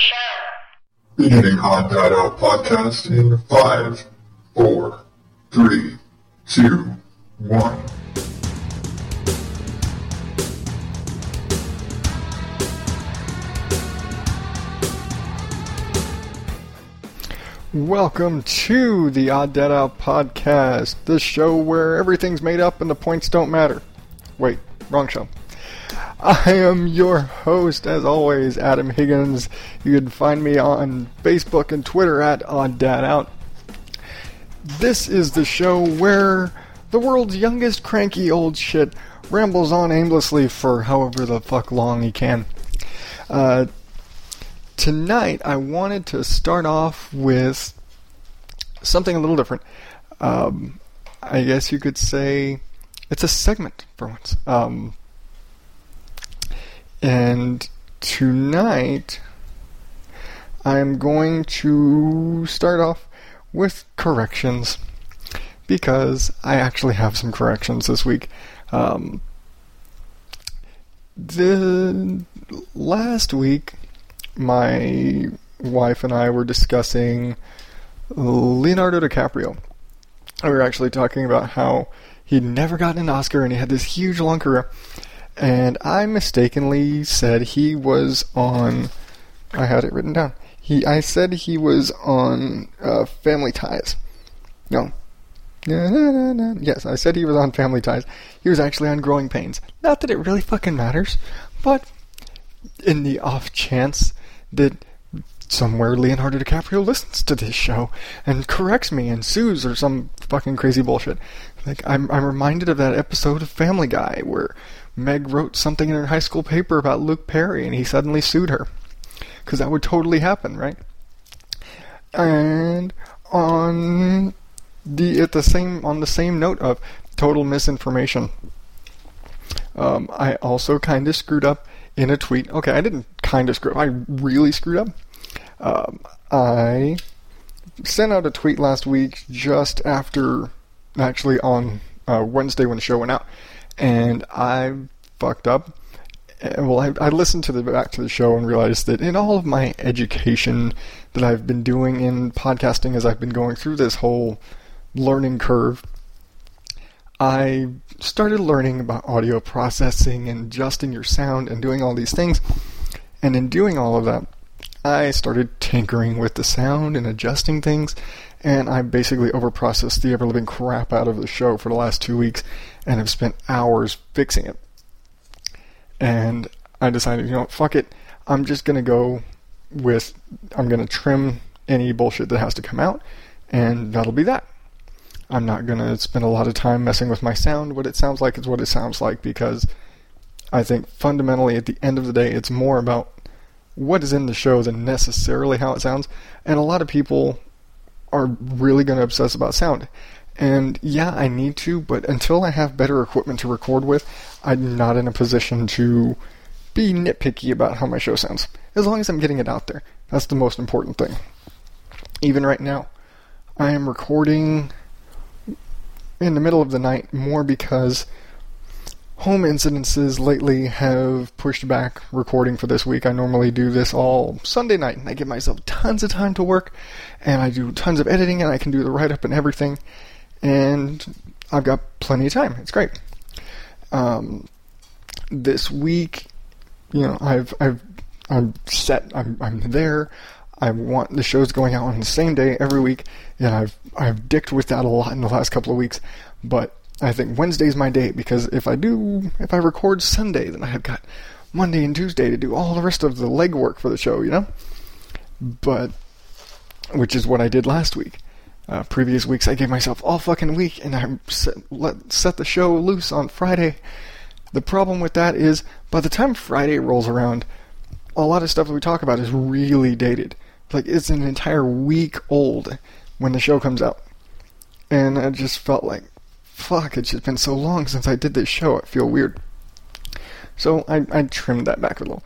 show. Beginning Odd Dad Out podcast in five, four, three, two, one. Welcome to the Odd Dad Out podcast, the show where everything's made up and the points don't matter. Wait, wrong show. I am your host, as always, Adam Higgins. You can find me on Facebook and Twitter at Odd Dad Out. This is the show where the world's youngest cranky old shit rambles on aimlessly for however the fuck long he can. Uh, tonight I wanted to start off with something a little different. Um, I guess you could say it's a segment for once. Um, and tonight I'm going to start off with corrections because I actually have some corrections this week. Um, the last week my wife and I were discussing Leonardo DiCaprio. We were actually talking about how he'd never gotten an Oscar and he had this huge long career. And I mistakenly said he was on. I had it written down. He, I said he was on uh, Family Ties. No. Yes, I said he was on Family Ties. He was actually on Growing Pains. Not that it really fucking matters, but in the off chance that somewhere Leonardo DiCaprio listens to this show and corrects me and sues or some fucking crazy bullshit. Like I'm I'm reminded of that episode of Family Guy where Meg wrote something in her high school paper about Luke Perry and he suddenly sued her. Cuz that would totally happen, right? And on the at the same on the same note of total misinformation. Um, I also kind of screwed up in a tweet. Okay, I didn't kind of screw up. I really screwed up. Um, I sent out a tweet last week just after, actually on uh, Wednesday when the show went out, and I fucked up. Well, I, I listened to the back to the show and realized that in all of my education that I've been doing in podcasting as I've been going through this whole learning curve, I started learning about audio processing and adjusting your sound and doing all these things. And in doing all of that, I started tinkering with the sound and adjusting things, and I basically overprocessed the ever living crap out of the show for the last two weeks and have spent hours fixing it. And I decided, you know, fuck it. I'm just going to go with, I'm going to trim any bullshit that has to come out, and that'll be that. I'm not going to spend a lot of time messing with my sound. What it sounds like is what it sounds like because I think fundamentally at the end of the day, it's more about what is in the show than necessarily how it sounds. And a lot of people are really going to obsess about sound. And yeah, I need to, but until I have better equipment to record with, I'm not in a position to be nitpicky about how my show sounds. As long as I'm getting it out there. That's the most important thing. Even right now, I am recording in the middle of the night more because home incidences lately have pushed back recording for this week. I normally do this all Sunday night, and I give myself tons of time to work, and I do tons of editing, and I can do the write up and everything, and I've got plenty of time. It's great. Um, this week, you know, I've I've I'm set. I'm I'm there. I want the shows going out on the same day every week, and I've I've dicked with that a lot in the last couple of weeks, but I think Wednesday's my day because if I do, if I record Sunday, then I've got Monday and Tuesday to do all the rest of the legwork for the show, you know? But, which is what I did last week. Uh, previous weeks, I gave myself all fucking week and I set, let, set the show loose on Friday. The problem with that is, by the time Friday rolls around, a lot of stuff that we talk about is really dated. Like, it's an entire week old when the show comes out. And I just felt like, fuck, it's just been so long since I did this show, I feel weird. So I, I trimmed that back a little.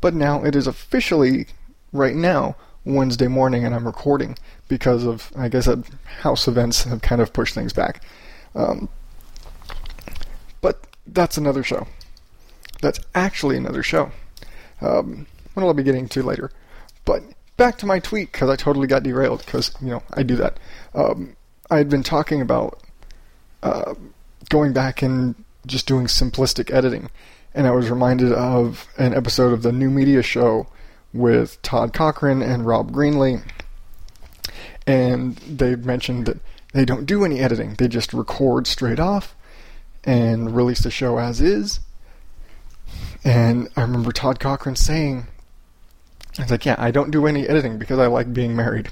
But now it is officially, right now, Wednesday morning, and I'm recording because of, I guess, uh, house events have kind of pushed things back. Um, but that's another show. That's actually another show. Um, what I'll be getting to later. But back to my tweet because I totally got derailed because you know I do that. Um, I had been talking about going back and just doing simplistic editing, and I was reminded of an episode of the New Media Show with Todd Cochran and Rob Greenlee, and they mentioned that they don't do any editing; they just record straight off and release the show as is. And I remember Todd Cochran saying, I was like, yeah, I don't do any editing because I like being married.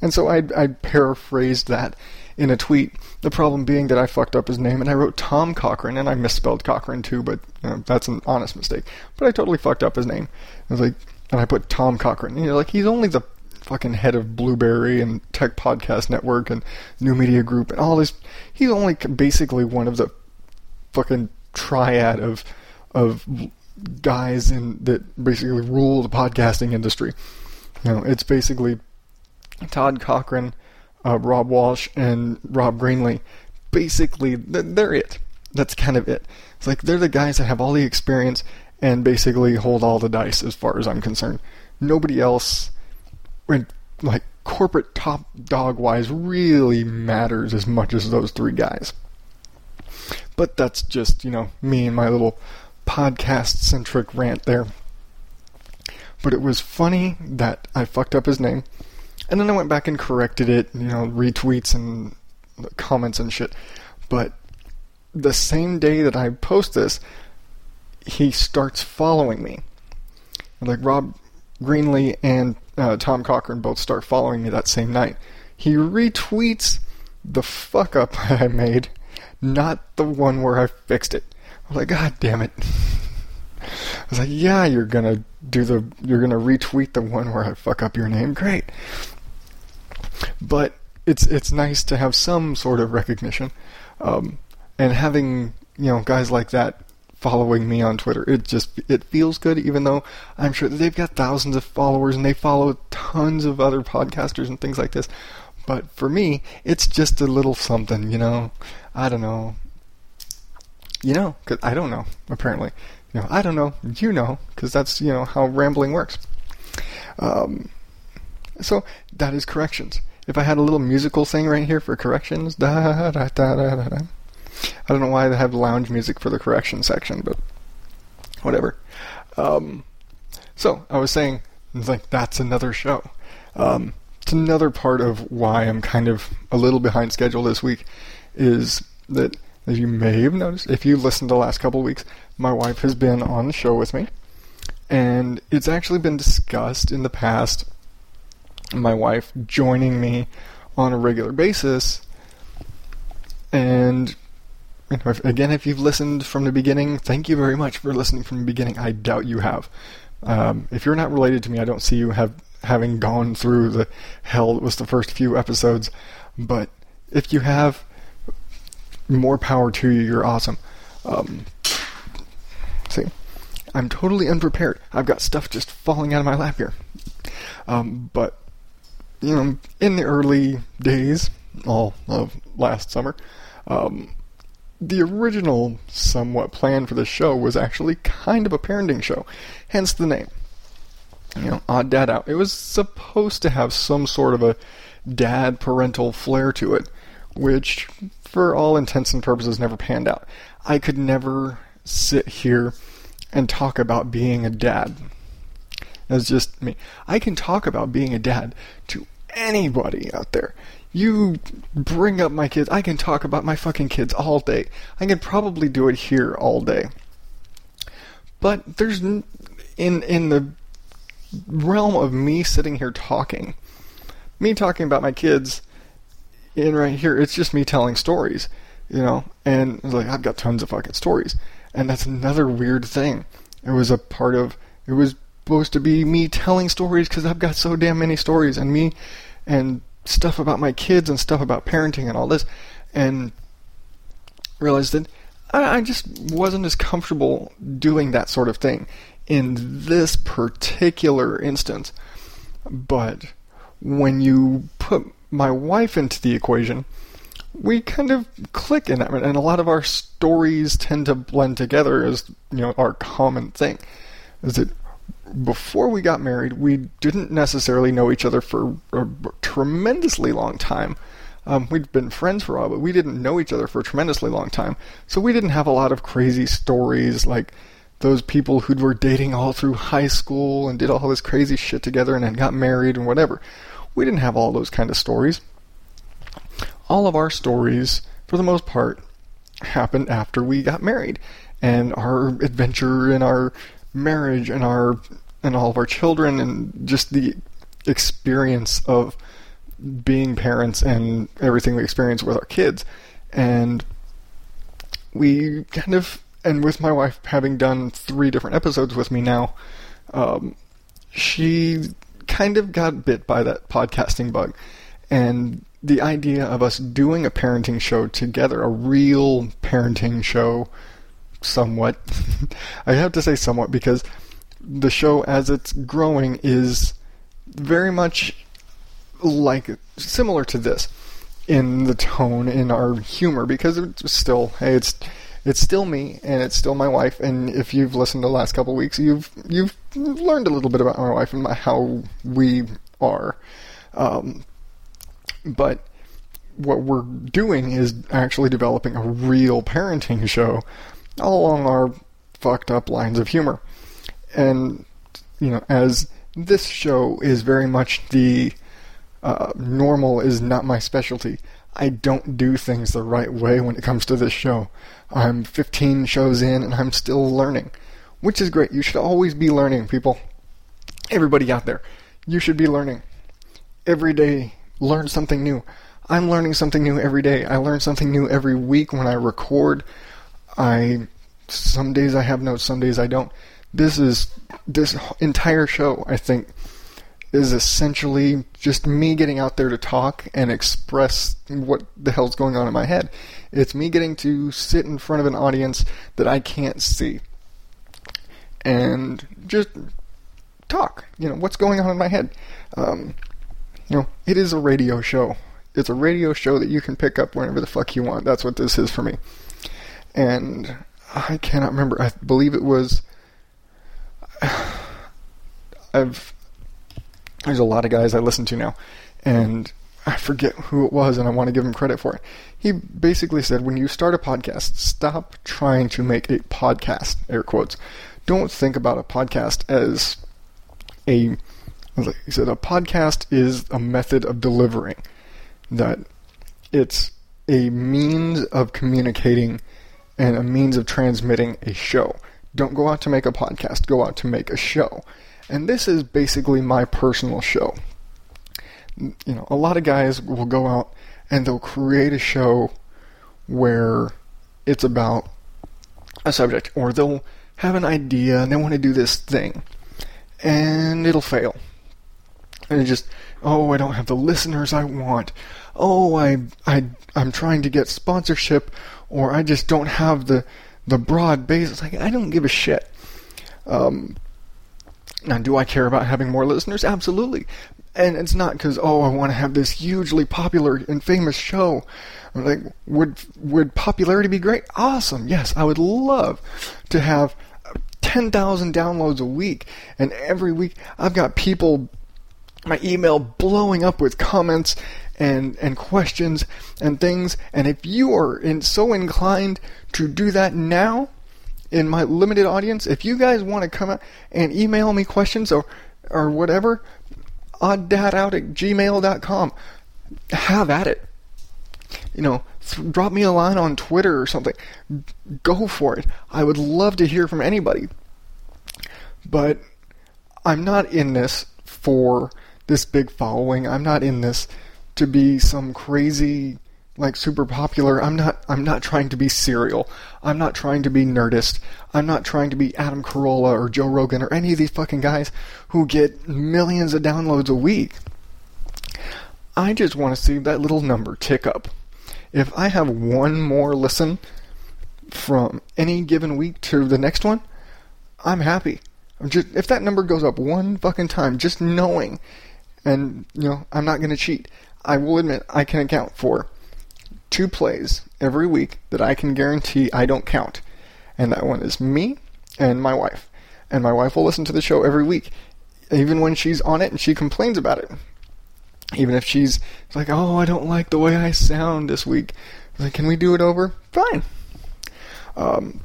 And so I paraphrased that in a tweet. The problem being that I fucked up his name and I wrote Tom Cochran and I misspelled Cochran too, but you know, that's an honest mistake. But I totally fucked up his name. I was like, and I put Tom Cochran. And you're like, he's only the fucking head of Blubrry and Tech Podcast Network and New Media Group and all this. He's only basically one of the fucking triad of of guys in that basically rule the podcasting industry. You know, it's basically Todd Cochran, uh, Rob Walch, and Rob Greenlee. Basically, they're it. That's kind of it. It's like they're the guys that have all the experience and basically hold all the dice as far as I'm concerned. Nobody else, like corporate top dog wise, really matters as much as those three guys. But that's just, you know, me and my little podcast centric rant there. But it was funny that I fucked up his name. And then I went back and corrected it, you know, retweets and comments and shit. But the same day that I post this, he starts following me. Like Rob Greenlee and uh, Tom Cochran both start following me that same night. He retweets the fuck up I made, not the one where I fixed it. I was like, God damn it. I was like, yeah, you're gonna do the, you're gonna retweet the one where I fuck up your name. Great. But it's it's nice to have some sort of recognition, um, and having you know guys like that following me on Twitter. It just it feels good, even though I'm sure they've got thousands of followers and they follow tons of other podcasters and things like this. But for me, it's just a little something, you know. I don't know. You know, cause I don't know. Apparently, you know, I don't know. You know, because that's you know how rambling works. Um, so that is corrections. If I had a little musical thing right here for corrections, da da da da da. da. I don't know why they have lounge music for the correction section, but whatever. Um, so I was saying, like that's another show. Um, it's another part of why I'm kind of a little behind schedule this week. Is that as you may have noticed, if you listened the last couple weeks, my wife has been on the show with me, and it's actually been discussed in the past. My wife joining me on a regular basis, and you know, if, again, if you've listened from the beginning, thank you very much for listening from the beginning. I doubt you have. Um, if you're not related to me, I don't see you have having gone through the hell that was the first few episodes. But if you have, more power to you. You're awesome. Um, see, I'm totally unprepared. I've got stuff just falling out of my lap here. Um, but you know, in the early days, all of last summer, um, the original somewhat plan for the show was actually kind of a parenting show, hence the name. You know, Odd Dad Out. It was supposed to have some sort of a dad parental flair to it, which, for all intents and purposes, never panned out. I could never sit here and talk about being a dad. That's just me. I can talk about being a dad to anybody out there. You bring up my kids. I can talk about my fucking kids all day. I can probably do it here all day. But there's in in the realm of me sitting here talking, me talking about my kids in right here, it's just me telling stories, you know. And like I've got tons of fucking stories, and that's another weird thing. It was a part of. It was supposed to be me telling stories because I've got so damn many stories, and me and stuff about my kids and stuff about parenting and all this, and realized that I, I just wasn't as comfortable doing that sort of thing in this particular instance. But when you put my wife into the equation, we kind of click in that, and a lot of our stories tend to blend together as you know our common thing. Is that before we got married, we didn't necessarily know each other for a tremendously long time. Um, we'd been friends for a while, but we didn't know each other for a tremendously long time. So we didn't have a lot of crazy stories like those people who were dating all through high school and did all this crazy shit together and then got married and whatever. We didn't have all those kind of stories. All of our stories, for the most part, happened after we got married. And our adventure and our marriage and our and all of our children and just the experience of being parents and everything we experience with our kids. And we kind of, and with my wife having done three different episodes with me now, um, she kind of got bit by that podcasting bug. And the idea of us doing a parenting show together, a real parenting show, somewhat. I have to say somewhat because the show, as it's growing, is very much like similar to this in the tone, in our humor, because it's still, hey, it's it's still me and it's still my wife. And if you've listened to the last couple weeks, you've you've learned a little bit about my wife and how we are. Um, but what we're doing is actually developing a real parenting show all along our fucked up lines of humor. And, you know, as this show is very much the uh, normal is not my specialty. I don't do things the right way when it comes to this show. I'm 15 shows in and I'm still learning, which is great. You should always be learning, people. Everybody out there, you should be learning. Every day, learn something new. I'm learning something new every day. I learn something new every week when I record. I some days I have notes, some days I don't. This is this entire show, I think, is essentially just me getting out there to talk and express what the hell's going on in my head. It's me getting to sit in front of an audience that I can't see and just talk. You know, what's going on in my head. Um, you know, it is a radio show. It's a radio show that you can pick up whenever the fuck you want. That's what this is for me. And I cannot remember. I believe it was. I've. There's a lot of guys I listen to now, and I forget who it was, and I want to give him credit for it. He basically said, when you start a podcast, stop trying to make a podcast, air quotes. Don't think about a podcast as a. He said, a podcast is a method of delivering, that it's a means of communicating and a means of transmitting a show. Don't go out to make a podcast, go out to make a show. And this is basically my personal show. You know, a lot of guys will go out and they'll create a show where it's about a subject, or they'll have an idea and they want to do this thing, and it'll fail. And it just, oh, I don't have the listeners I want. Oh, I, I, I'm trying to get sponsorship, or I just don't have the the broad base. It's like I don't give a shit. Um, now, do I care about having more listeners? Absolutely. And it's not because oh, I want to have this hugely popular and famous show. Like, would would popularity be great? Awesome. Yes, I would love to have 10,000 downloads a week, and every week I've got people my email blowing up with comments and and questions and things. And if you are in, so inclined to do that now, in my limited audience, if you guys want to come out and email me questions or or whatever, odddadout at gmail.com. Have at it. You know, th- drop me a line on Twitter or something. Go for it. I would love to hear from anybody. But I'm not in this for this big following. I'm not in this to be some crazy like super popular. I'm not I'm not trying to be serial. I'm not trying to be nerdist. I'm not trying to be Adam Carolla or Joe Rogan or any of these fucking guys who get millions of downloads a week. I just want to see that little number tick up. If I have one more listen from any given week to the next one, I'm happy. I'm just if that number goes up one fucking time, just knowing and you know, I'm not going to cheat. I will admit I can account for two plays every week that I can guarantee I don't count. And that one is me and my wife. and my wife will listen to the show every week, even when she's on it and she complains about it. Even if she's like, "Oh, I don't like the way I sound this week," like, "Can we do it over?" Fine. Um,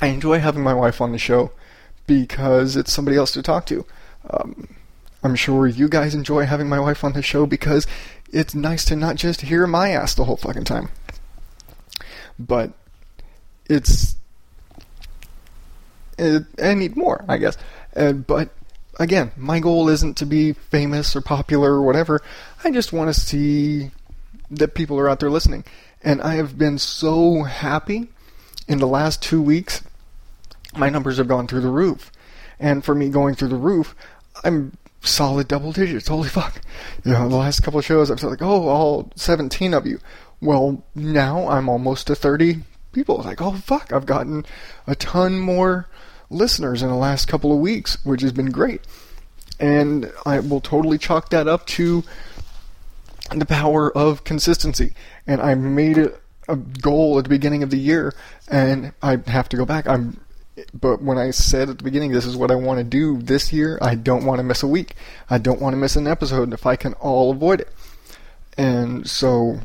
I enjoy having my wife on the show because it's somebody else to talk to. Um, I'm sure you guys enjoy having my wife on the show because it's nice to not just hear my ass the whole fucking time. But it's it, I need more, I guess. But again, my goal isn't to be famous or popular or whatever. I just want to see that people are out there listening. And I have been so happy in the last two weeks. My numbers have gone through the roof. And for me going through the roof, I'm solid double digits. Holy fuck. You know, the last couple of shows, I've said like, oh, all 17 of you. Well, now I'm almost to 30 people. Like, oh fuck, I've gotten a ton more listeners in the last couple of weeks, which has been great. And I will totally chalk that up to the power of consistency. And I made it a goal at the beginning of the year, and I have to go back. I'm, but when I said at the beginning, this is what I want to do this year, I don't want to miss a week. I don't want to miss an episode if I can all avoid it. And so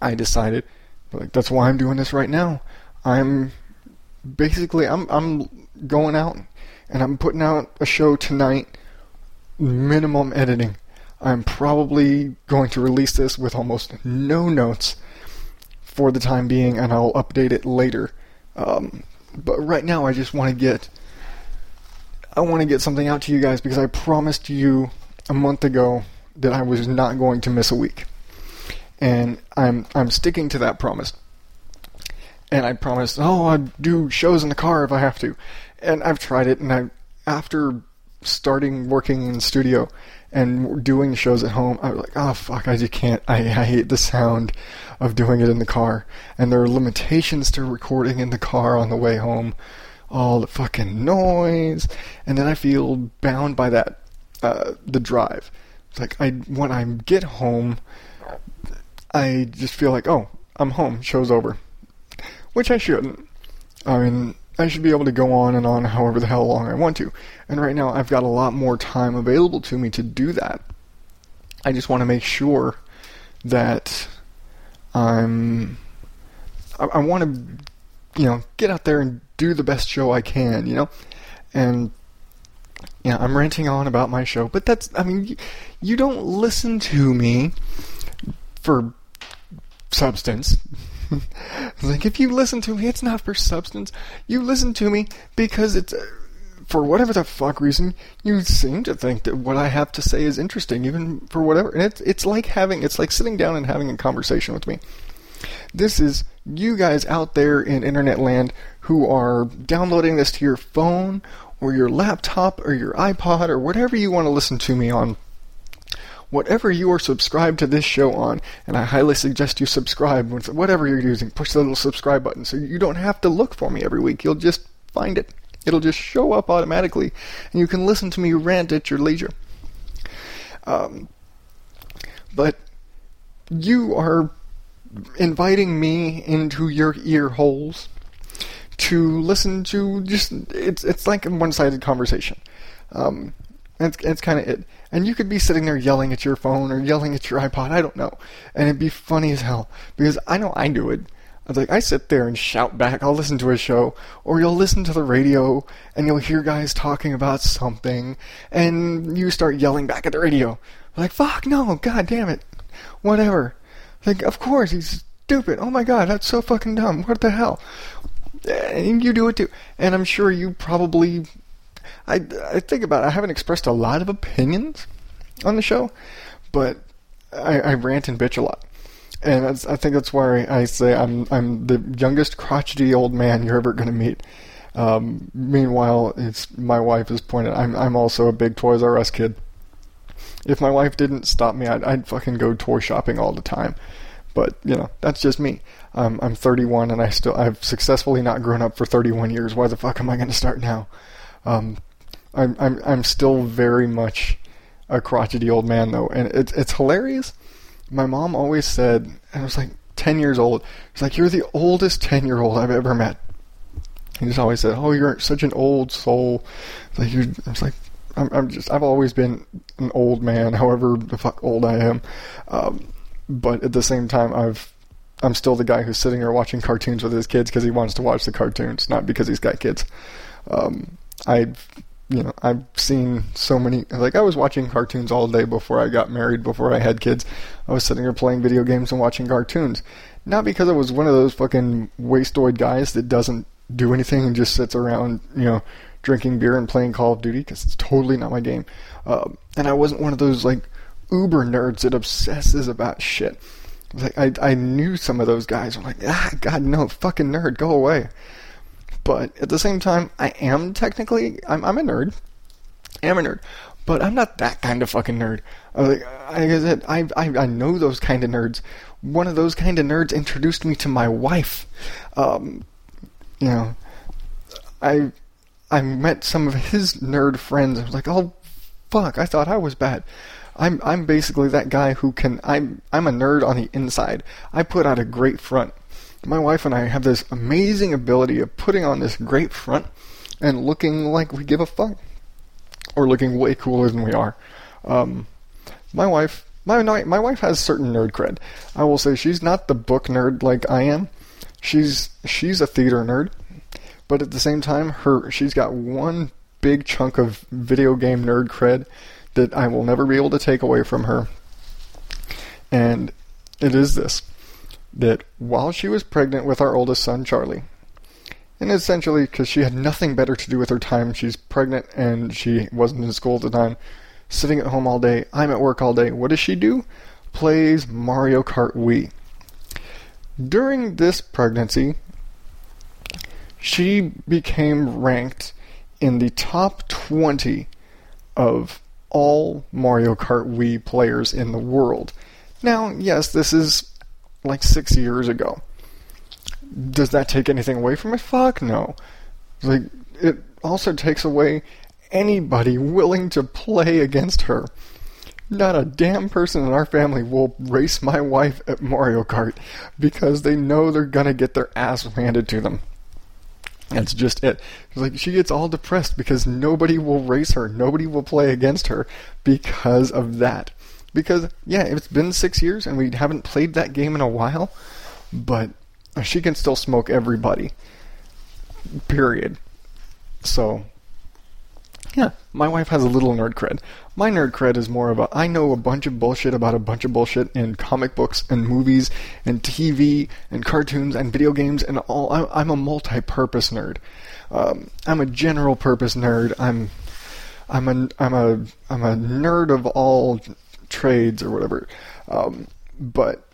I decided, like, that's why I'm doing this right now. I'm basically I'm I'm going out and I'm putting out a show tonight. Minimum editing. I'm probably going to release this with almost no notes for the time being, and I'll update it later. Um, but right now, I just want to get I want to get something out to you guys because I promised you a month ago that I was not going to miss a week, and I'm I'm sticking to that promise and I promised, oh, I'd do shows in the car if I have to. And I've tried it, and I, after starting working in studio and doing shows at home, I was like, oh fuck, I just can't. I, I hate the sound of doing it in the car, and there are limitations to recording in the car on the way home. All the fucking noise, and then I feel bound by that, uh, the drive. It's like I when I get home, I just feel like, oh, I'm home. Show's over which I shouldn't. I mean, I should be able to go on and on however the hell long I want to. And right now, I've got a lot more time available to me to do that. I just want to make sure that I'm. I, I want to, you know, get out there and do the best show I can, you know? And. Yeah, I'm ranting on about my show, but that's, I mean, you, you don't listen to me for substance. Like if you listen to me, it's not for substance. You listen to me because it's uh, for whatever the fuck reason you seem to think that what I have to say is interesting, even for whatever. And it's it's like having it's like sitting down and having a conversation with me. This is you guys out there in internet land who are downloading this to your phone or your laptop or your iPod or whatever you want to listen to me on whatever you are subscribed to this show on, and I highly suggest you subscribe whatever you're using. Push the little subscribe button so you don't have to look for me every week. You'll just find it. It'll just show up automatically, and you can listen to me rant at your leisure. Um, but you are inviting me into your ear holes to listen to just it's it's like a one-sided conversation. Um, it's kind of it. And you could be sitting there yelling at your phone or yelling at your iPod, I don't know. And it'd be funny as hell because I know I do it. I was like, I sit there and shout back. I'll listen to a show, or you'll listen to the radio and you'll hear guys talking about something, and you start yelling back at the radio. like, fuck no, god damn it, whatever. Like, of course he's stupid. Oh my god, that's so fucking dumb. What the hell? And you do it too. And I'm sure you probably I, I think about it. I haven't expressed a lot of opinions on the show, but I, I rant and bitch a lot. And I think that's why I say I'm I'm the youngest crotchety old man you're ever going to meet. Um, meanwhile, it's my wife is pointed. I'm I'm also a big Toys R Us kid. If my wife didn't stop me, I'd, I'd fucking go toy shopping all the time. But you know, that's just me. Um, I'm 31 and I still I've successfully not grown up for 31 years. Why the fuck am I going to start now? Um, I'm I'm I'm still very much a crotchety old man though, and it's it's hilarious. My mom always said, and I was like ten years old. It's like you're the oldest ten year old I've ever met. he just always said, "Oh, you're such an old soul." Like you, I was like, I'm, I'm, just, I've always been an old man, however the fuck old I am. Um, but at the same time, I've, I'm still the guy who's sitting there watching cartoons with his kids because he wants to watch the cartoons, not because he's got kids. Um, I've, you know, I've seen so many. Like I was watching cartoons all day before I got married, before I had kids. I was sitting here playing video games and watching cartoons, not because I was one of those fucking wastoid guys that doesn't do anything and just sits around, you know, drinking beer and playing Call of Duty because it's totally not my game. Um, and I wasn't one of those like uber nerds that obsesses about shit. Like I, I knew some of those guys. I'm like, ah, God, no, fucking nerd, go away. But at the same time, I am technically, I'm, I'm a nerd. I am a nerd, but I'm not that kind of fucking nerd. Like, like I said, I, I, I know those kind of nerds. One of those kind of nerds introduced me to my wife. Um, you know, I I met some of his nerd friends. I was like, oh fuck, I thought I was bad. I'm I'm basically that guy who can I'm I'm a nerd on the inside. I put out a great front. My wife and I have this amazing ability of putting on this great front and looking like we give a fuck, or looking way cooler than we are. Um, my wife, my my wife has certain nerd cred. I will say she's not the book nerd like I am. She's she's a theater nerd, but at the same time, her she's got one big chunk of video game nerd cred that I will never be able to take away from her. And it is this that while she was pregnant with our oldest son, Charlie, and essentially because she had nothing better to do with her time, she's pregnant and she wasn't in school at the time, sitting at home all day, I'm at work all day. What does she do? Plays Mario Kart Wii. During this pregnancy, she became ranked in the top 20 of all Mario Kart Wii players in the world. Now, yes, this is like six years ago. Does that take anything away from it? Fuck no. Like, it also takes away anybody willing to play against her. Not a damn person in our family will race my wife at Mario Kart because they know they're gonna get their ass handed to them. That's just it. Like she gets all depressed because nobody will race her, nobody will play against her because of that. Because yeah, it's been six years and we haven't played that game in a while, but she can still smoke everybody. Period. So yeah, my wife has a little nerd cred. My nerd cred is more of a I know a bunch of bullshit about a bunch of bullshit in comic books and movies and TV and cartoons and video games and all. I'm a multi-purpose nerd. Um, I'm a general purpose nerd. I'm I'm a I'm a I'm a nerd of all trades or whatever. Um, but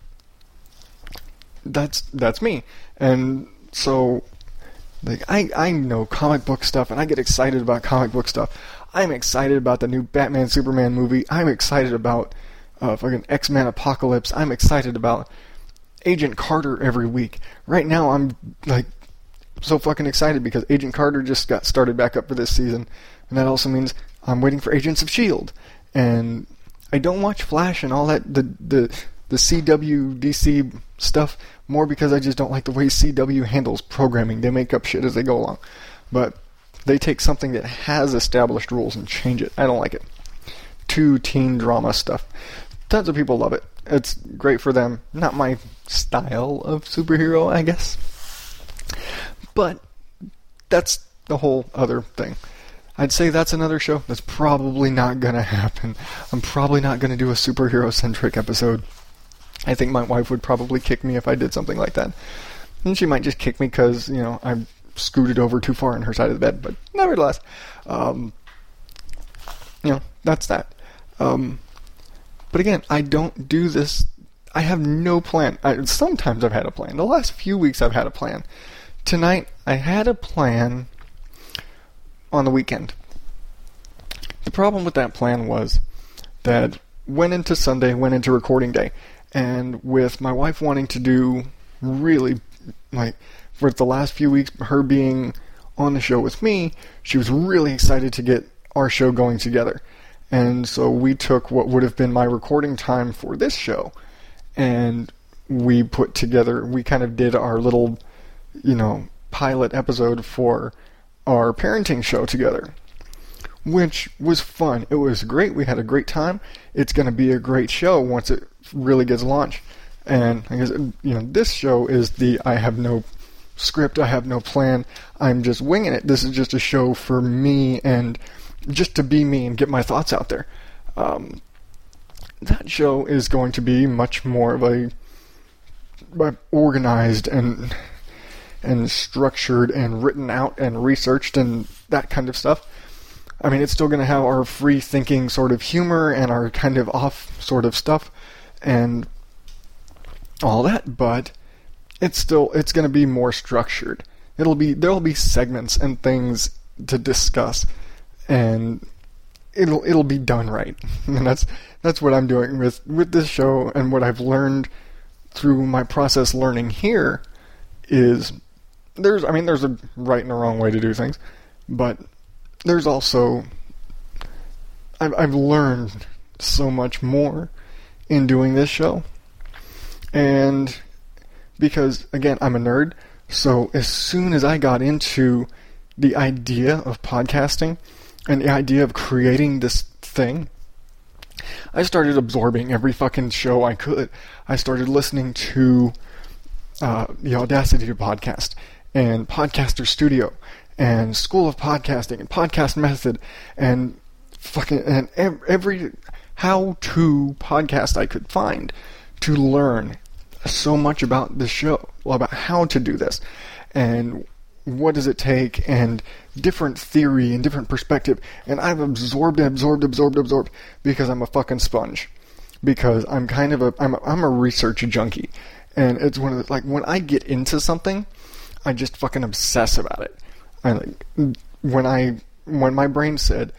that's that's me. And so like I, I know comic book stuff and I get excited about comic book stuff. I'm excited about the new Batman Superman movie. I'm excited about uh, fucking X Men Apocalypse. I'm excited about Agent Carter every week. Right now, I'm like so fucking excited because Agent Carter just got started back up for this season, and that also means I'm waiting for Agents of Shield. And I don't watch Flash and all that the the the CW DC stuff more because I just don't like the way CW handles programming. They make up shit as they go along. But they take something that has established rules and change it. I don't like it. Too teen drama stuff. Tons of people love it. It's great for them. Not my style of superhero, I guess. But that's the whole other thing. I'd say that's another show that's probably not gonna happen. I'm probably not gonna do a superhero centric episode. I think my wife would probably kick me if I did something like that. And she might just kick me because, you know, I scooted over too far on her side of the bed. But nevertheless, um, you know, that's that. Um, but again, I don't do this. I have no plan. I, sometimes I've had a plan. The last few weeks I've had a plan. Tonight I had a plan on the weekend. The problem with that plan was that went into Sunday, went into recording day and with my wife wanting to do really like for the last few weeks her being on the show with me she was really excited to get our show going together and so we took what would have been my recording time for this show and we put together we kind of did our little you know pilot episode for our parenting show together, which was fun. It was great. We had a great time. It's going to be a great show once it really gets launched. And I guess you know this show is the I have no script, I have no plan, I'm just winging it. This is just a show for me and just to be me and get my thoughts out there. Um, that show is going to be much more of a, a organized and and structured and written out and researched and that kind of stuff. I mean, it's still going to have our free thinking sort of humor and our kind of off sort of stuff and all that, but it's still it's going to be more structured. It'll be there'll be segments and things to discuss and it'll it'll be done right. And that's that's what I'm doing with with this show and what I've learned through my process learning here is there's I mean there's a right and a wrong way to do things, but there's also I've I've learned so much more in doing this show. And because again, I'm a nerd, so as soon as I got into the idea of podcasting and the idea of creating this thing, I started absorbing every fucking show I could. I started listening to uh, the Audacity podcast and Podcaster Studio and School of Podcasting and Podcast Method and fucking and every how-to podcast I could find to learn so much about the show, about how to do this, and what does it take, and different theory and different perspective. And I've absorbed, absorbed, absorbed, absorbed because I'm a fucking sponge. Because I'm kind of a I'm a, I'm a research junkie, and it's one of the like when I get into something, I just fucking obsess about it. I like when I when my brain said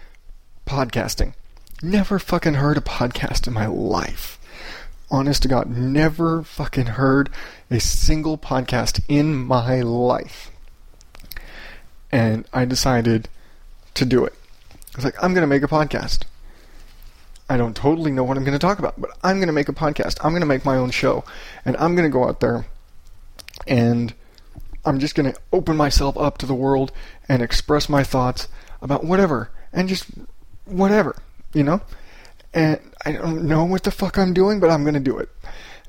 podcasting, never fucking heard a podcast in my life honest to God, never fucking heard a single podcast in my life. And I decided to do it. I was like, I'm going to make a podcast. I don't totally know what I'm going to talk about, but I'm going to make a podcast. I'm going to make my own show. And I'm going to go out there and I'm just going to open myself up to the world and express my thoughts about whatever and just whatever, you know? and I don't know what the fuck I'm doing, but I'm going to do it.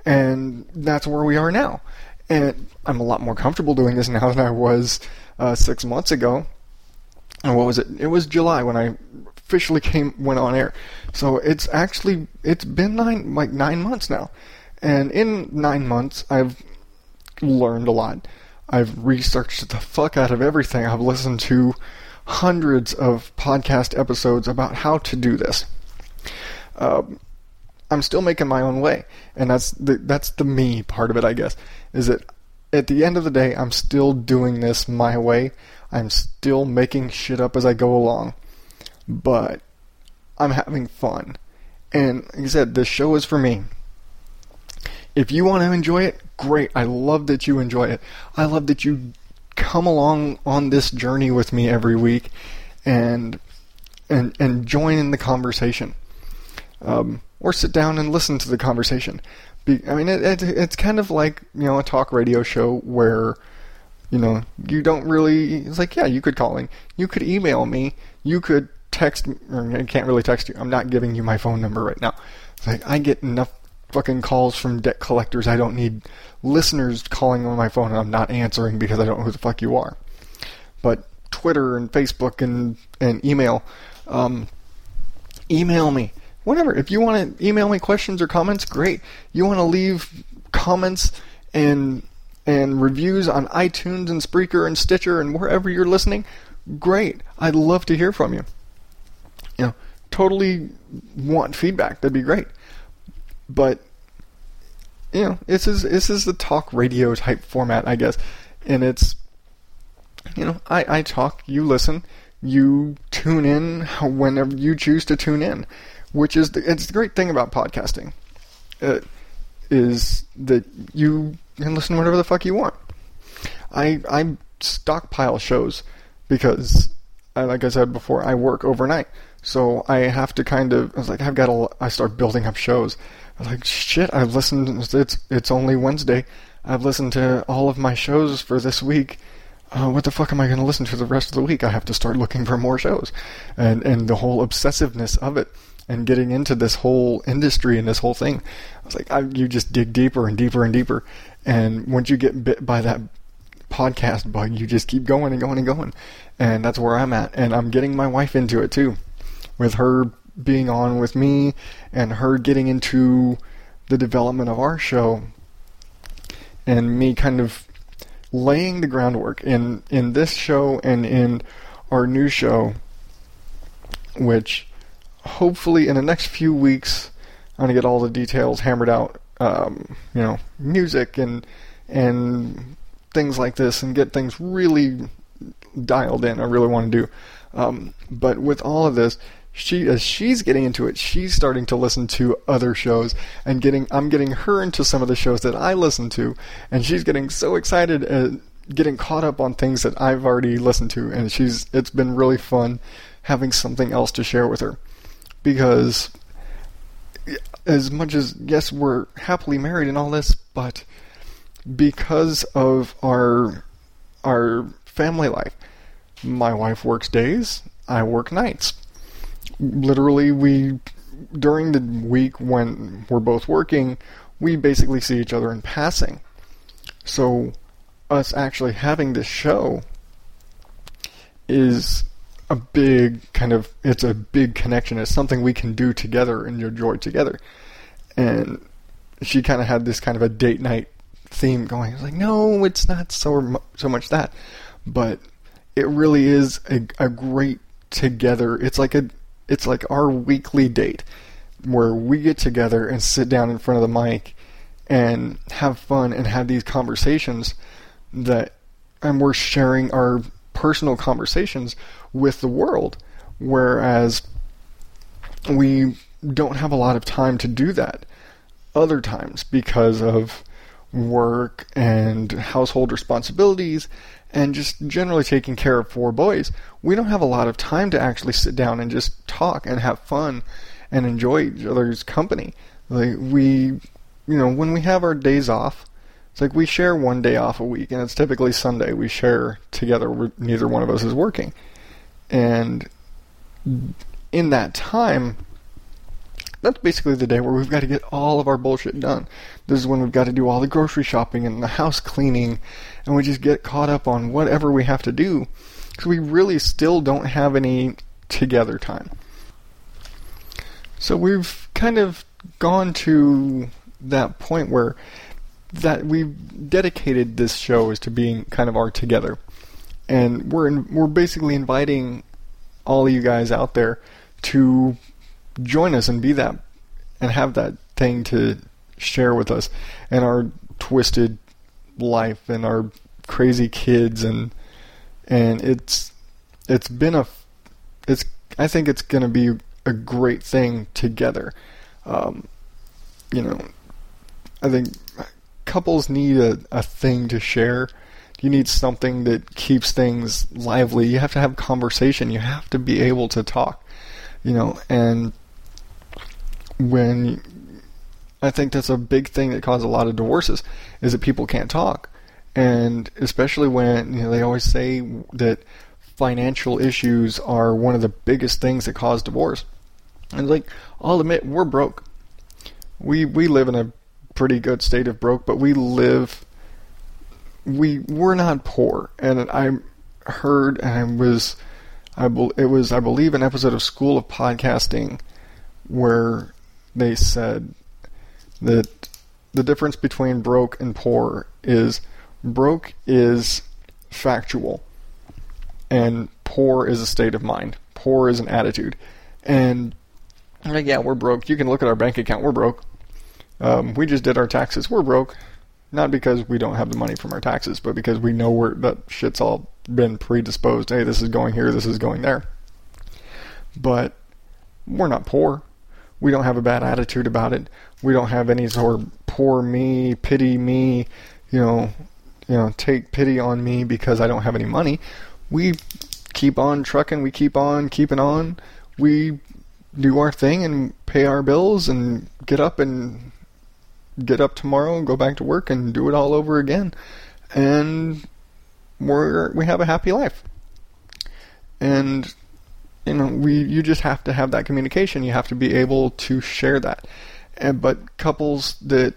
And that's where we are now. And I'm a lot more comfortable doing this now than I was uh, six months ago. And what was it? It was July when I officially came went on air. So it's actually it's been nine like nine months now, and in nine months I've learned a lot. I've researched the fuck out of everything. I've listened to hundreds of podcast episodes about how to do this um, I'm still making my own way, and that's the that's the me part of it, I guess. Is that at the end of the day, I'm still doing this my way. I'm still making shit up as I go along, but I'm having fun. And like I said, this show is for me. If you want to enjoy it, great. I love that you enjoy it. I love that you come along on this journey with me every week and and and join in the conversation um, or sit down and listen to the conversation. Be, I mean, it, it, it's kind of like you know a talk radio show where you know you don't really. It's like yeah, you could call in, you could email me, you could text. I can't really text you. I'm not giving you my phone number right now. It's like I get enough fucking calls from debt collectors. I don't need listeners calling on my phone and I'm not answering because I don't know who the fuck you are. But Twitter and Facebook and and email, um, email me whatever. If you want to email me questions or comments, great. You want to leave comments and and reviews on iTunes and Spreaker and Stitcher and wherever you're listening, great. I'd love to hear from you. You know, totally want feedback. That'd be great. But you know, this is this is the talk radio type format, I guess, and it's you know, I I talk, you listen, you tune in whenever you choose to tune in which is the, it's the great thing about podcasting, uh, is that you can listen whatever the fuck you want. I I stockpile shows because, uh, like I said before, I work overnight, so I have to kind of. I was like, I've got to. I start building up shows. Like, shit. I've listened. It's it's only Wednesday. I've listened to all of my shows for this week. uh, what the fuck am I going to listen to the rest of the week? I have to start looking for more shows, and and the whole obsessiveness of it, and getting into this whole industry and this whole thing. I was like, I, you just dig deeper and deeper and deeper, and once you get bit by that podcast bug, you just keep going and going and going, and that's where I'm at, and I'm getting my wife into it too, with her being on with me, and her getting into the development of our show, and me kind of laying the groundwork in in this show and in our new show, which hopefully in the next few weeks I'm gonna get all the details hammered out. Um, you know, music and and things like this, and get things really dialed in. I really want to do. Um, but with all of this, she as she's getting into it, she's starting to listen to other shows and getting I'm getting her into some of the shows that I listen to, and she's getting so excited and getting caught up on things that I've already listened to, and she's it's been really fun having something else to share with her. Because as much as yes we're happily married and all this, but because of our our family life, my wife works days, I work nights literally we during the week when we're both working, we basically see each other in passing. So us actually having this show is a big kind of it's a big connection. It's something we can do together and enjoy together. And she kind of had this kind of a date night theme going. I was like, no, it's not so so much that, but it really is a, a great together. It's like a it's like our weekly date where we get together and sit down in front of the mic and have fun and have these conversations that and we're sharing our personal conversations with the world. Whereas we don't have a lot of time to do that other times because of work and household responsibilities and just generally taking care of four boys, we don't have a lot of time to actually sit down and just talk and have fun and enjoy each other's company. Like we, you know, when we have our days off, it's like we share one day off a week, and it's typically Sunday. We share together. neither one of us is working, and in that time, that's basically the day where we've got to get all of our bullshit done. This is when we've got to do all the grocery shopping and the house cleaning, and we just get caught up on whatever we have to do because we really still don't have any together time. So we've kind of gone to that point where that we've dedicated this show as to being kind of our together, and we're in, we're basically inviting all you guys out there to join us and be that and have that thing to share with us and our twisted life and our crazy kids and and it's it's been a it's I think it's going to be a great thing together. Um, you know, I think couples need a, a thing to share. You need something that keeps things lively. You have to have conversation. You have to be able to talk. You know, and when I think that's a big thing that causes a lot of divorces is that people can't talk, and especially when you know they always say that financial issues are one of the biggest things that cause divorce. And like I'll admit, we're broke. We we live in a pretty good state of broke, but we live we we're not poor. And I heard and I was I it was I believe an episode of School of Podcasting where they said that the difference between broke and poor is broke is factual and poor is a state of mind. Poor is an attitude. And like, yeah, we're broke. You can look at our bank account. We're broke. Um, we just did our taxes. We're broke. Not because we don't have the money from our taxes, but because we know where that shit's all been predisposed. Hey, this is going here, this is going there. But we're not poor. We don't have a bad attitude about it. We don't have any sort of poor me, pity me, you know, you know, take pity on me because I don't have any money. We keep on trucking, we keep on keeping on. We do our thing and pay our bills and get up and get up tomorrow and go back to work and do it all over again. And we're we have a happy life. And you know, we you just have to have that communication. You have to be able to share that. And but couples that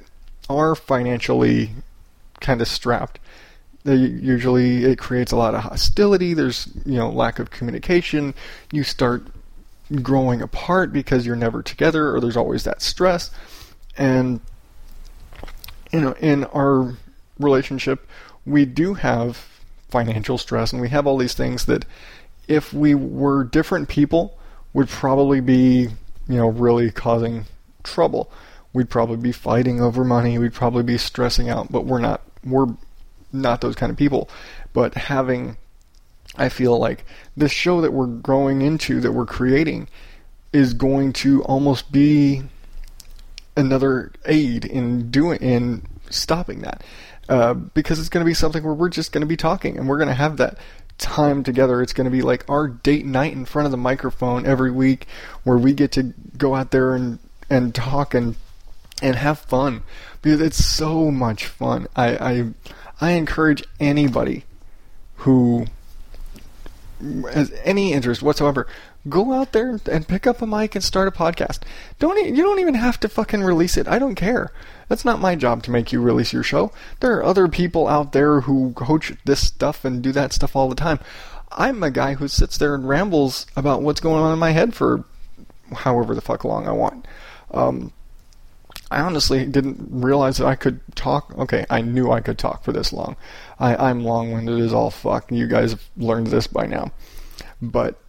are financially kind of strapped, they usually it creates a lot of hostility. There's you know lack of communication. You start growing apart because you're never together, or there's always that stress. And you know, in our relationship, we do have financial stress, and we have all these things that if we were different people, would probably be, you know, really causing trouble. We'd probably be fighting over money. We'd probably be stressing out, but we're not. We're not those kind of people. But having, I feel like this show that we're growing into, that we're creating, is going to almost be another aid in doing in stopping that. Uh, because it's going to be something where we're just going to be talking and we're going to have that time together. It's going to be like our date night in front of the microphone every week where we get to go out there and, and talk and and have fun because it's so much fun. I I, I encourage anybody who has any interest whatsoever go out there and pick up a mic and start a podcast. Don't you don't even have to fucking release it. I don't care. That's not my job to make you release your show. There are other people out there who coach this stuff and do that stuff all the time. I'm a guy who sits there and rambles about what's going on in my head for however the fuck long I want. Um, I honestly didn't realize that I could talk. Okay, I knew I could talk for this long. I, I'm long winded as all fuck. You guys have learned this by now. But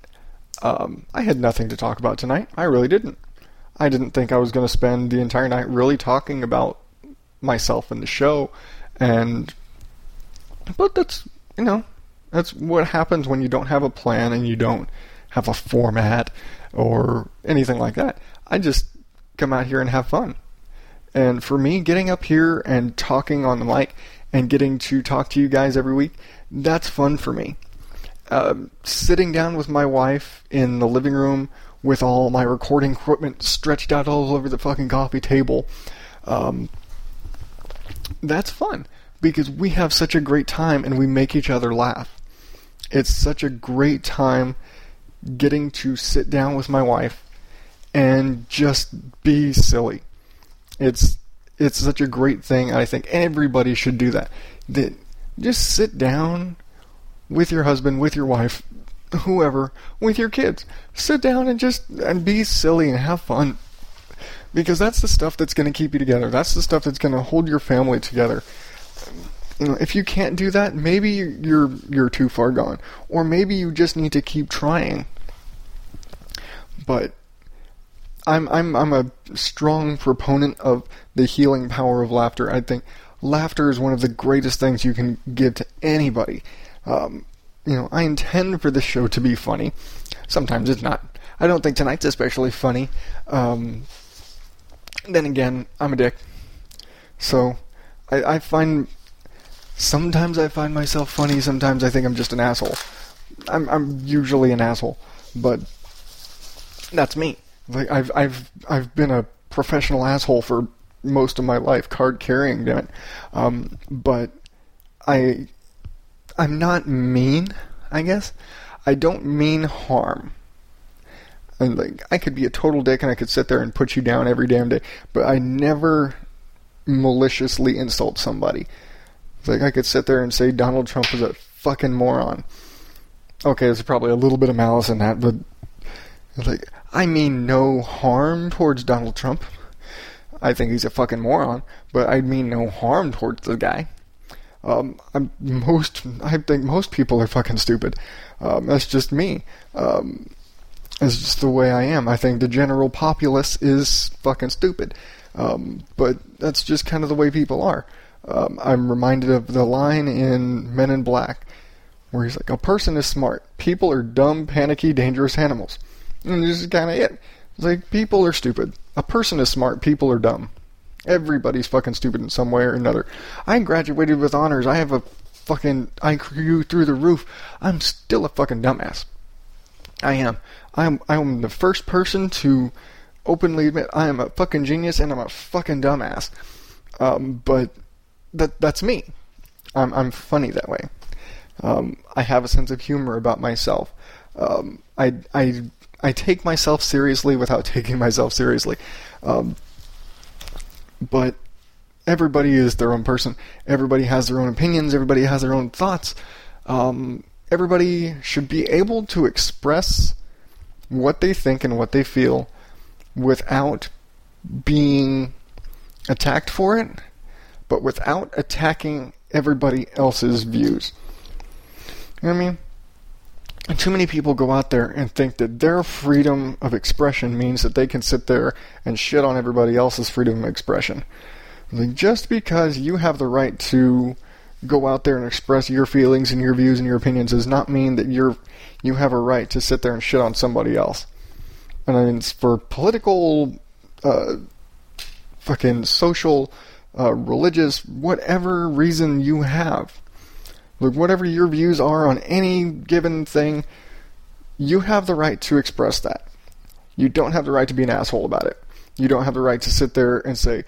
um, I had nothing to talk about tonight. I really didn't. I didn't think I was going to spend the entire night really talking about myself and the show. And, but that's, you know, that's what happens when you don't have a plan and you don't have a format or anything like that. I just come out here and have fun. And for me, getting up here and talking on the mic and getting to talk to you guys every week, that's fun for me. Uh, sitting down with my wife in the living room with all my recording equipment stretched out all over the fucking coffee table. Um, that's fun because we have such a great time and we make each other laugh. It's such a great time getting to sit down with my wife and just be silly. It's it's such a great thing. I think everybody should do that. That just sit down with your husband, with your wife, whoever, with your kids. Sit down and just and be silly and have fun. Because that's the stuff that's going to keep you together. That's the stuff that's going to hold your family together. You know, if you can't do that, maybe you're you're too far gone, or maybe you just need to keep trying. But I'm I'm I'm a strong proponent of the healing power of laughter. I think laughter is one of the greatest things you can give to anybody. Um, you know, I intend for this show to be funny. Sometimes it's not. I don't think tonight's especially funny. Um, then again, I'm a dick. So, I, I find sometimes I find myself funny. Sometimes I think I'm just an asshole. I'm I'm usually an asshole, but that's me. Like I've I've I've been a professional asshole for most of my life, card carrying, damn it. Um, but I I'm not mean, I guess. I don't mean harm. And like I could be a total dick and I could sit there and put you down every damn day, but I never maliciously insult somebody. like I could sit there and say Donald Trump is a fucking moron. Okay, there's probably a little bit of malice in that, but like I mean no harm towards Donald Trump. I think he's a fucking moron, but I mean no harm towards the guy. Um, I'm most I think most people are fucking stupid. Um, that's just me. Um, it's just the way I am. I think the general populace is fucking stupid. Um, but that's just kind of the way people are. Um, I'm reminded of the line in Men in Black where he's like, "A person is smart. People are dumb, panicky, dangerous animals." And this is kind of it. It's like people are stupid. A person is smart. People are dumb. Everybody's fucking stupid in some way or another. I graduated with honors. I have a fucking IQ through the roof. I'm still a fucking dumbass. I am. I'm I'm the first person to openly admit I am a fucking genius and I'm a fucking dumbass. Um, but that that's me. I'm I'm funny that way. Um, I have a sense of humor about myself. Um, I, I, I take myself seriously without taking myself seriously. Um, but everybody is their own person. Everybody has their own opinions. Everybody has their own thoughts. Um, everybody should be able to express what they think and what they feel without being attacked for it, but without attacking everybody else's views. You know what I mean? And too many people go out there and think that their freedom of expression means that they can sit there and shit on everybody else's freedom of expression. Like just because you have the right to go out there and express your feelings and your views and your opinions does not mean that you're you have a right to sit there and shit on somebody else. And I mean, for political, uh, fucking social, uh, religious, whatever reason you have, look, whatever your views are on any given thing, you have the right to express that. You don't have the right to be an asshole about it. You don't have the right to sit there and say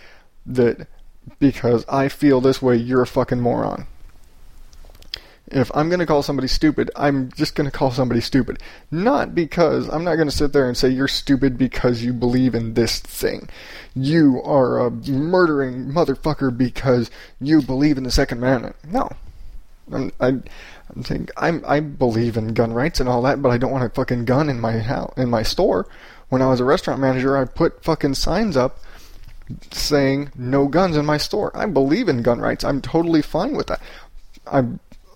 that because I feel this way, you're a fucking moron. If I'm going to call somebody stupid, I'm just going to call somebody stupid. Not because I'm not going to sit there and say you're stupid because you believe in this thing. You are a murdering motherfucker because you believe in the Second Amendment. No. I, saying I'm, I believe in gun rights and all that, but I don't want a fucking gun in my house, in my store. When I was a restaurant manager, I put fucking signs up saying no guns in my store. I believe in gun rights. I'm totally fine with that. I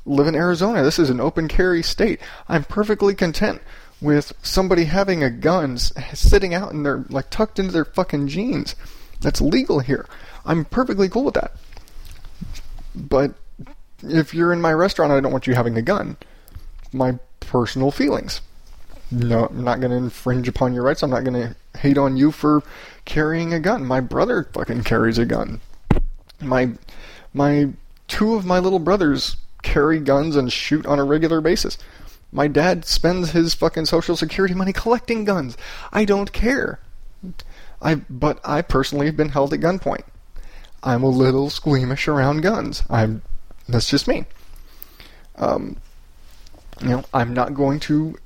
live in Arizona. This is an open carry state. I'm perfectly content with somebody having a gun sitting out in their like tucked into their fucking jeans. That's legal here. I'm perfectly cool with that. But if you're in my restaurant, I don't want you having a gun. My personal feelings. No, I'm not going to infringe upon your rights. I'm not going to hate on you for carrying a gun. My brother fucking carries a gun. My my two of my little brothers carry guns and shoot on a regular basis. My dad spends his fucking social security money collecting guns. I don't care. I but I personally have been held at gunpoint. I'm a little squeamish around guns. I'm that's just me. Um, you know, I'm not going to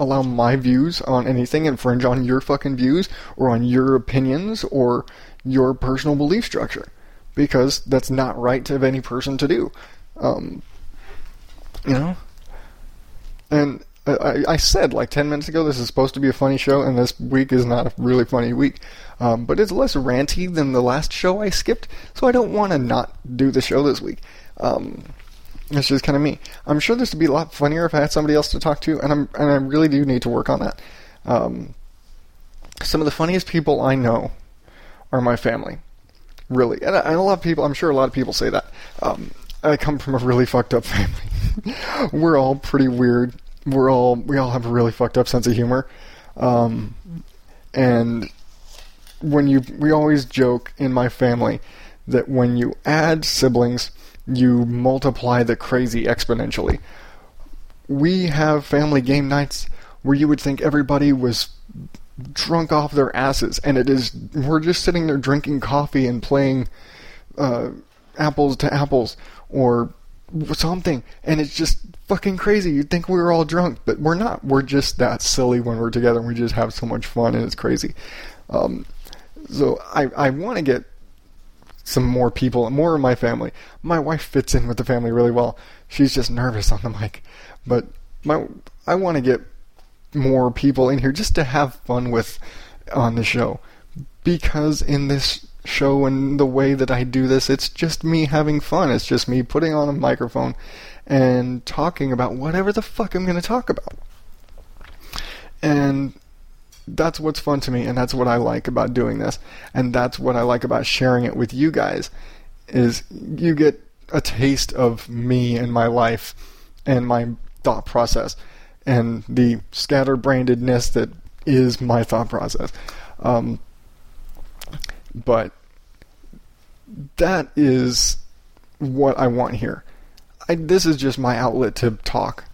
allow my views on anything infringe on your fucking views or on your opinions or your personal belief structure because that's not right of any person to do. Um, you know? And I, I, said like 10 minutes ago this is supposed to be a funny show, and this week is not a really funny week. Um, but it's less ranty than the last show I skipped, so I don't want to not do the show this week. Um, it's just kind of me. I'm sure this would be a lot funnier if I had somebody else to talk to, and I'm and I really do need to work on that. Um, some of the funniest people I know are my family, really, and, and, a lot of people. I'm sure a lot of people say that. Um, I come from a really fucked up family. We're all pretty weird. We're all we all have a really fucked up sense of humor, um, and when you we always joke in my family that when you add siblings you multiply the crazy exponentially. We have family game nights where you would think everybody was drunk off their asses, and it is we're just sitting there drinking coffee and playing uh, apples to apples or something, and it's just fucking crazy. You'd think we were all drunk, but we're not. We're just that silly when we're together, and we just have so much fun, and it's crazy. Um, so I I want to get some more people, more of my family. My wife fits in with the family really well. She's just nervous on the mic, but my I want to get more people in here just to have fun with on the show because in this show and the way that I do this, it's just me having fun. It's just me putting on a microphone and talking about whatever the fuck I'm going to talk about. And that's what's fun to me and that's what I like about doing this and that's what I like about sharing it with you guys is you get a taste of me and my life and my thought process and the scatterbrainedness that is my thought process. Um, but that is what I want here. I, this is just my outlet to talk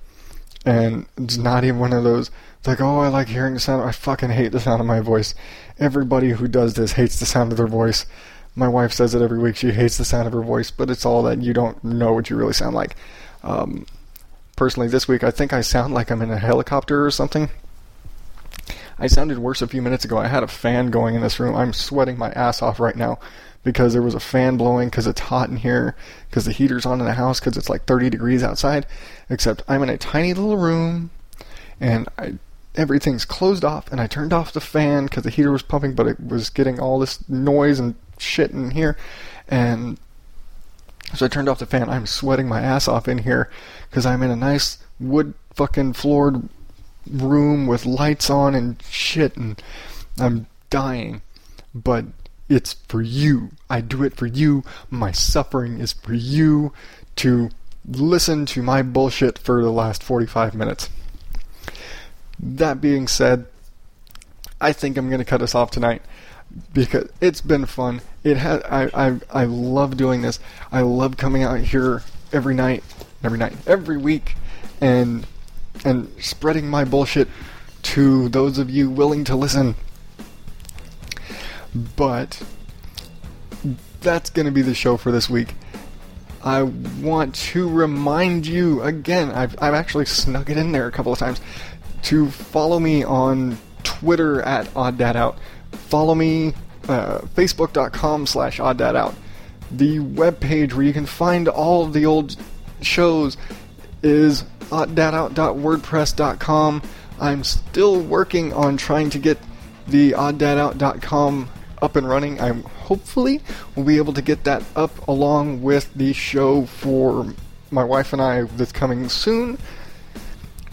and it's not even one of those like, oh, I like hearing the sound. I fucking hate the sound of my voice. Everybody who does this hates the sound of their voice. My wife says it every week. She hates the sound of her voice, but it's all that you don't know what you really sound like. Um, personally this week. I think I sound like I'm in a helicopter or something. I sounded worse a few minutes ago. I had a fan going in this room. I'm sweating my ass off right now because there was a fan blowing because it's hot in here, because the heater's on in the house because it's like 30 degrees outside. Except I'm in a tiny little room and I, everything's closed off and I turned off the fan because the heater was pumping, but it was getting all this noise and shit in here. And so I turned off the fan. I'm sweating my ass off in here because I'm in a nice wood fucking floored room with lights on and shit, and I'm dying. But it's for you. I do it for you. My suffering is for you to listen to my bullshit for the last 45 minutes. That being said, I think I'm going to cut us off tonight because it's been fun. It has. I, I I love doing this. I love coming out here every night, every night, every week, and and spreading my bullshit to those of you willing to listen. But that's going to be the show for this week. I want to remind you again, I've, I've actually snuck it in there a couple of times, to follow me on Twitter at OddDadOut. Follow me, uh, facebook.com slash OddDadOut. The webpage where you can find all the old shows is oddadout.wordpress.com. I'm still working on trying to get the oddadout.com up and running. I'm hopefully will be able to get that up along with the show for my wife and I that's coming soon.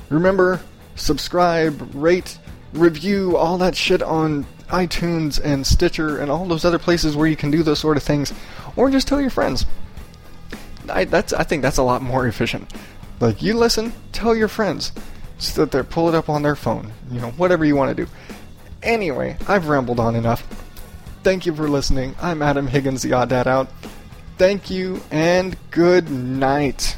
Remember, subscribe, rate, review, all that shit on iTunes and Stitcher and all those other places where you can do those sort of things, or just tell your friends. I, that's I think that's a lot more efficient. Like you listen, tell your friends so that they pull it up on their phone. You know, whatever you want to do. Anyway, I've rambled on enough. Thank you for listening. I'm Adam Higgins, the Odd Dad Out. Thank you and good night.